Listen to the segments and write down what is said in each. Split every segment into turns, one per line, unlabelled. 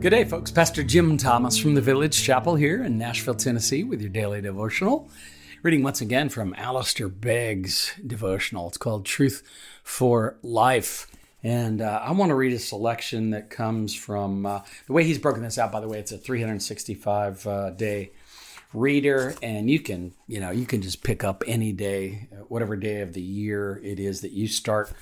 Good day, folks. Pastor Jim Thomas from the Village Chapel here in Nashville, Tennessee, with your daily devotional. Reading once again from Alistair Begg's devotional. It's called Truth for Life. And uh, I want to read a selection that comes from uh, the way he's broken this out, by the way, it's a 365 uh, day reader and you can you know you can just pick up any day whatever day of the year it is that you start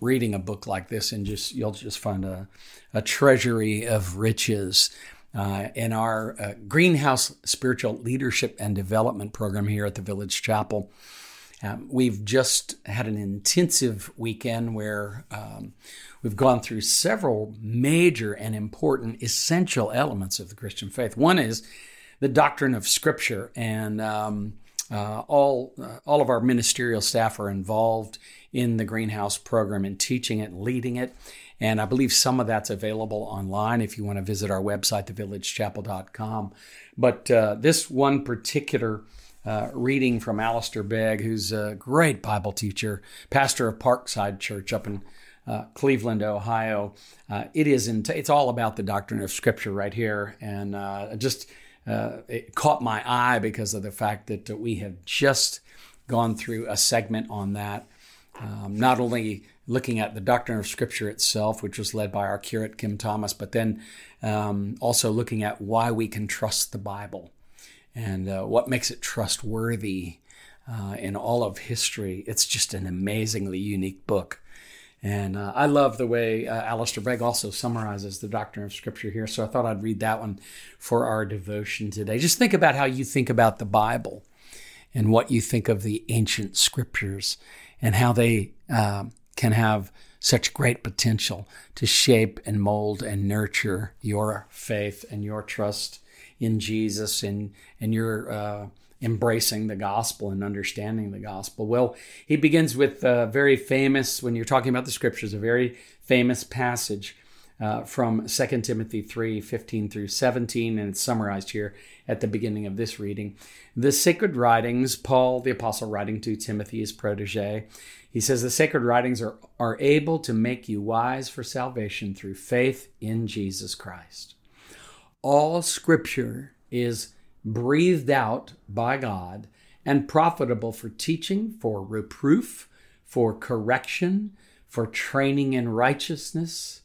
reading a book like this and just you'll just find a, a treasury of riches. Uh, in our uh, greenhouse spiritual leadership and development program here at the village chapel um, we've just had an intensive weekend where um, we've gone through several major and important essential elements of the christian faith. One is the doctrine of Scripture, and um, uh, all uh, all of our ministerial staff are involved in the greenhouse program and teaching it, and leading it. And I believe some of that's available online if you want to visit our website, thevillagechapel.com. But uh, this one particular uh, reading from Alistair Begg, who's a great Bible teacher, pastor of Parkside Church up in uh, Cleveland, Ohio. Uh, it is in t- it's all about the doctrine of Scripture right here, and uh, just uh, it caught my eye because of the fact that uh, we have just gone through a segment on that. Um, not only looking at the doctrine of Scripture itself, which was led by our curate Kim Thomas, but then um, also looking at why we can trust the Bible and uh, what makes it trustworthy uh, in all of history. It's just an amazingly unique book. And uh, I love the way uh, Alistair Begg also summarizes the doctrine of Scripture here. So I thought I'd read that one for our devotion today. Just think about how you think about the Bible and what you think of the ancient Scriptures and how they uh, can have such great potential to shape and mold and nurture your faith and your trust in Jesus and, and your uh, embracing the gospel and understanding the gospel? Well, he begins with a very famous, when you're talking about the scriptures, a very famous passage uh, from 2 Timothy 3 15 through 17, and it's summarized here at the beginning of this reading. The sacred writings, Paul the apostle writing to Timothy, his protege, he says, The sacred writings are, are able to make you wise for salvation through faith in Jesus Christ. All scripture is breathed out by God and profitable for teaching, for reproof, for correction, for training in righteousness,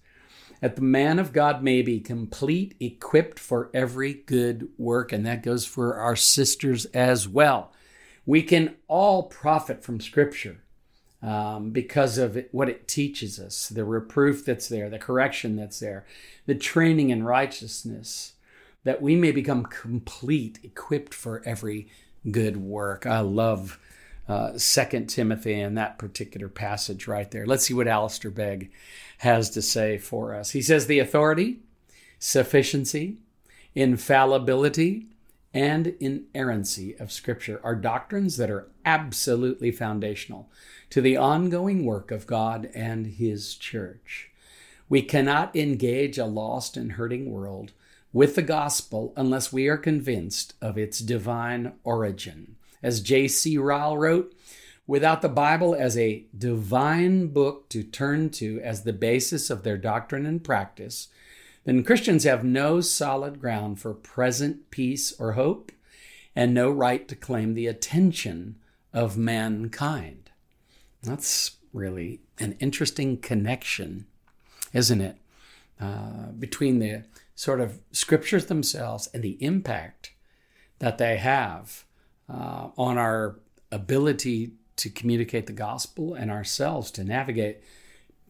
that the man of God may be complete, equipped for every good work. And that goes for our sisters as well. We can all profit from Scripture um, because of it, what it teaches us the reproof that's there, the correction that's there, the training in righteousness that we may become complete, equipped for every good work. I love uh, Timothy and that particular passage right there. Let's see what Alistair Begg has to say for us. He says the authority, sufficiency, infallibility, and inerrancy of Scripture are doctrines that are absolutely foundational to the ongoing work of God and His church. We cannot engage a lost and hurting world with the gospel unless we are convinced of its divine origin. As J.C. Ryle wrote, without the Bible as a divine book to turn to as the basis of their doctrine and practice, then Christians have no solid ground for present peace or hope and no right to claim the attention of mankind. That's really an interesting connection, isn't it? Uh, between the sort of scriptures themselves and the impact that they have uh, on our ability to communicate the gospel and ourselves to navigate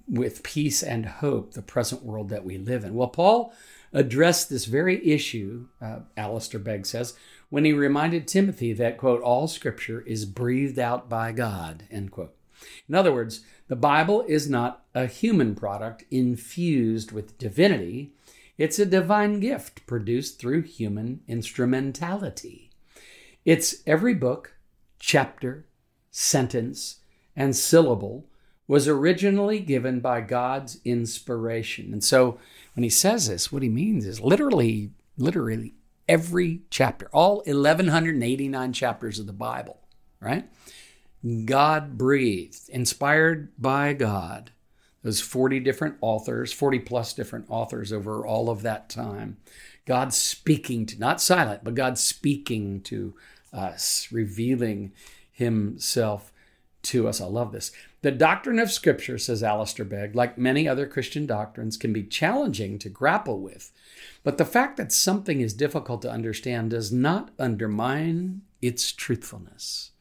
with peace and hope the present world that we live in. Well, Paul addressed this very issue, uh, Alistair Begg says, when he reminded Timothy that, quote, all scripture is breathed out by God, end quote. In other words, the Bible is not a human product infused with divinity, it's a divine gift produced through human instrumentality. It's every book, chapter, sentence, and syllable was originally given by God's inspiration. And so when he says this, what he means is literally, literally every chapter, all 1189 chapters of the Bible, right? God breathed, inspired by God, those 40 different authors, 40 plus different authors over all of that time. God speaking to, not silent, but God speaking to us, revealing himself to us. I love this. The doctrine of Scripture, says Alistair Begg, like many other Christian doctrines, can be challenging to grapple with. But the fact that something is difficult to understand does not undermine its truthfulness.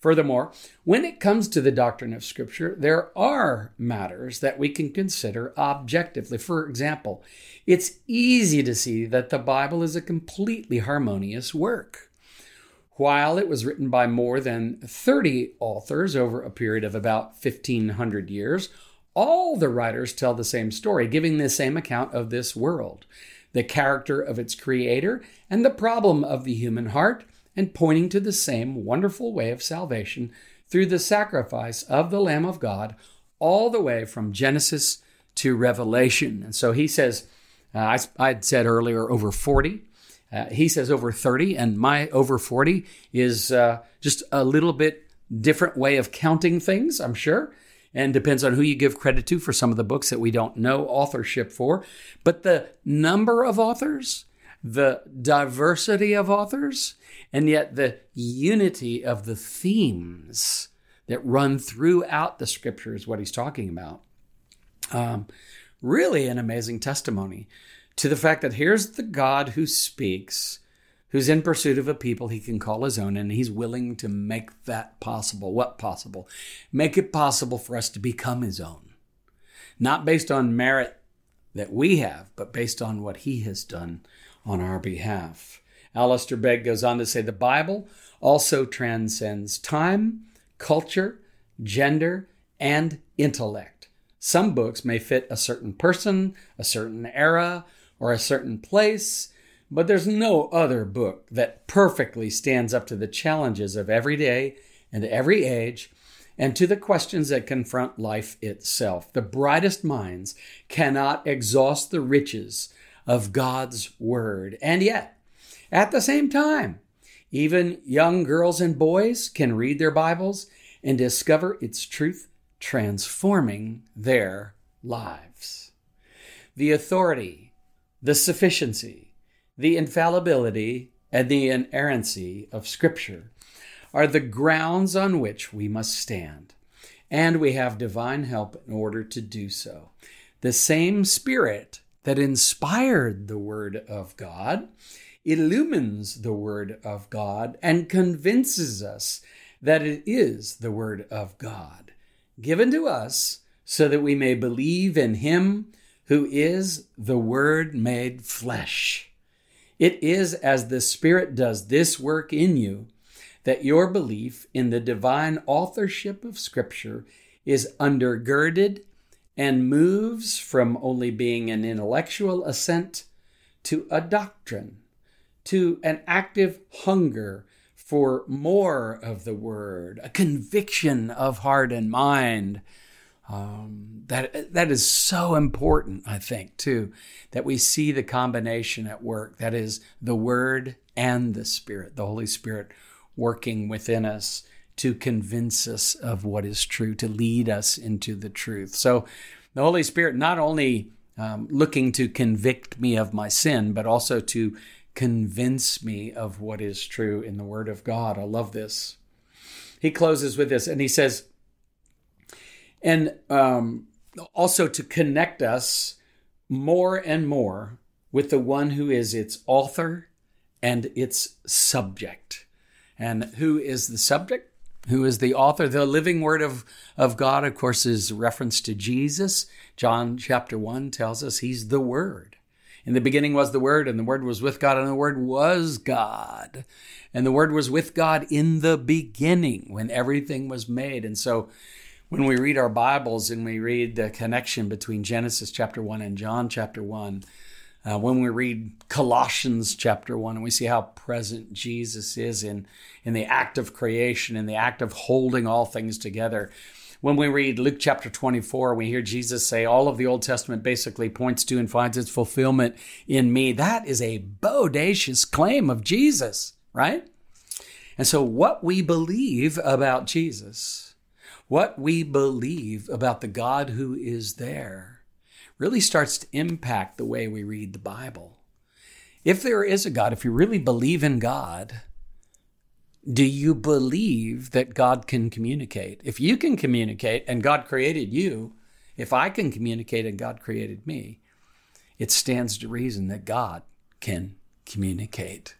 Furthermore, when it comes to the doctrine of Scripture, there are matters that we can consider objectively. For example, it's easy to see that the Bible is a completely harmonious work. While it was written by more than 30 authors over a period of about 1500 years, all the writers tell the same story, giving the same account of this world, the character of its creator, and the problem of the human heart, and pointing to the same wonderful way of salvation through the sacrifice of the Lamb of God, all the way from Genesis to Revelation. And so he says, uh, I, would said earlier over 40. Uh, he says over 30, and my over 40 is uh, just a little bit different way of counting things, I'm sure, and depends on who you give credit to for some of the books that we don't know authorship for. But the number of authors, the diversity of authors, and yet the unity of the themes that run throughout the scripture is what he's talking about. Um, really, an amazing testimony to the fact that here's the God who speaks, who's in pursuit of a people he can call his own, and he's willing to make that possible. What possible? Make it possible for us to become his own. Not based on merit that we have, but based on what he has done on our behalf. Alistair Begg goes on to say the Bible also transcends time, culture, gender, and intellect. Some books may fit a certain person, a certain era, or a certain place, but there's no other book that perfectly stands up to the challenges of every day and every age and to the questions that confront life itself. The brightest minds cannot exhaust the riches of God's Word. And yet, at the same time, even young girls and boys can read their Bibles and discover its truth, transforming their lives. The authority, the sufficiency, the infallibility, and the inerrancy of Scripture are the grounds on which we must stand, and we have divine help in order to do so. The same Spirit that inspired the Word of God illumines the Word of God and convinces us that it is the Word of God, given to us so that we may believe in Him who is the Word made flesh. It is as the Spirit does this work in you that your belief in the divine authorship of Scripture is undergirded and moves from only being an intellectual assent to a doctrine to an active hunger for more of the word, a conviction of heart and mind. Um, that that is so important, I think, too, that we see the combination at work. That is the Word and the Spirit, the Holy Spirit working within us to convince us of what is true, to lead us into the truth. So, the Holy Spirit not only um, looking to convict me of my sin, but also to convince me of what is true in the Word of God. I love this. He closes with this and he says, and um, also to connect us more and more with the one who is its author and its subject. And who is the subject? Who is the author? The living word of, of God, of course, is reference to Jesus. John chapter 1 tells us he's the word. In the beginning was the Word, and the Word was with God, and the Word was God. And the Word was with God in the beginning when everything was made. And so when we read our Bibles and we read the connection between Genesis chapter 1 and John chapter 1, uh, when we read Colossians chapter 1 and we see how present Jesus is in, in the act of creation, in the act of holding all things together, when we read Luke chapter 24, we hear Jesus say, All of the Old Testament basically points to and finds its fulfillment in me. That is a bodacious claim of Jesus, right? And so, what we believe about Jesus, what we believe about the God who is there really starts to impact the way we read the Bible. If there is a God, if you really believe in God, do you believe that God can communicate? If you can communicate and God created you, if I can communicate and God created me, it stands to reason that God can communicate.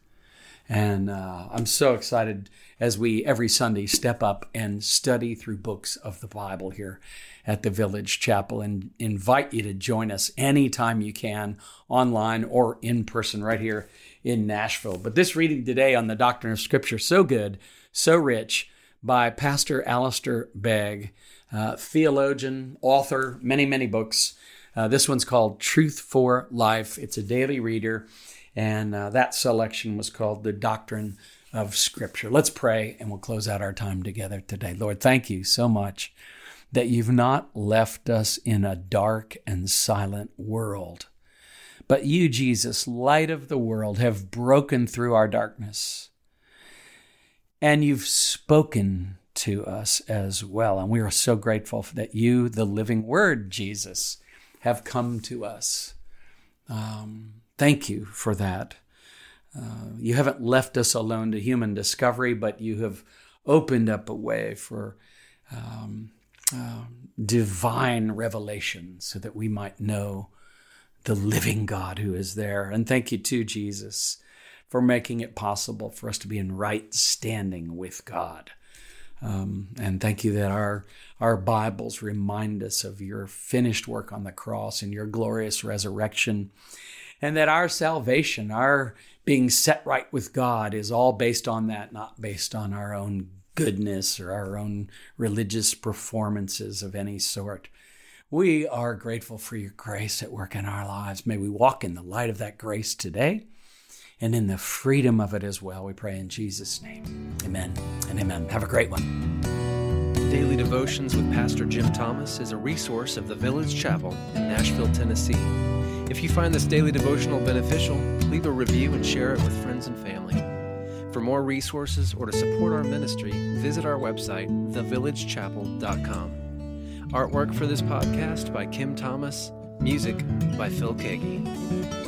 And uh, I'm so excited as we every Sunday step up and study through books of the Bible here at the Village Chapel and invite you to join us anytime you can online or in person right here in Nashville. But this reading today on the Doctrine of Scripture, so good, so rich, by Pastor Alistair Begg, uh, theologian, author, many, many books. Uh, this one's called Truth for Life. It's a daily reader. And uh, that selection was called The Doctrine of Scripture. Let's pray and we'll close out our time together today. Lord, thank you so much that you've not left us in a dark and silent world. But you, Jesus, light of the world, have broken through our darkness. And you've spoken to us as well. And we are so grateful that you, the living word, Jesus, have come to us. Um, Thank you for that. Uh, you haven't left us alone to human discovery, but you have opened up a way for um, uh, divine revelation so that we might know the living God who is there. And thank you, too, Jesus, for making it possible for us to be in right standing with God. Um, and thank you that our our Bibles remind us of your finished work on the cross and your glorious resurrection and that our salvation, our being set right with God, is all based on that, not based on our own goodness or our own religious performances of any sort. We are grateful for your grace at work in our lives. May we walk in the light of that grace today and in the freedom of it as well. We pray in Jesus' name. Amen and amen. Have a great one.
Daily Devotions with Pastor Jim Thomas is a resource of the Village Chapel in Nashville, Tennessee. If you find this daily devotional beneficial, leave a review and share it with friends and family. For more resources or to support our ministry, visit our website, thevillagechapel.com. Artwork for this podcast by Kim Thomas, music by Phil Keaggy.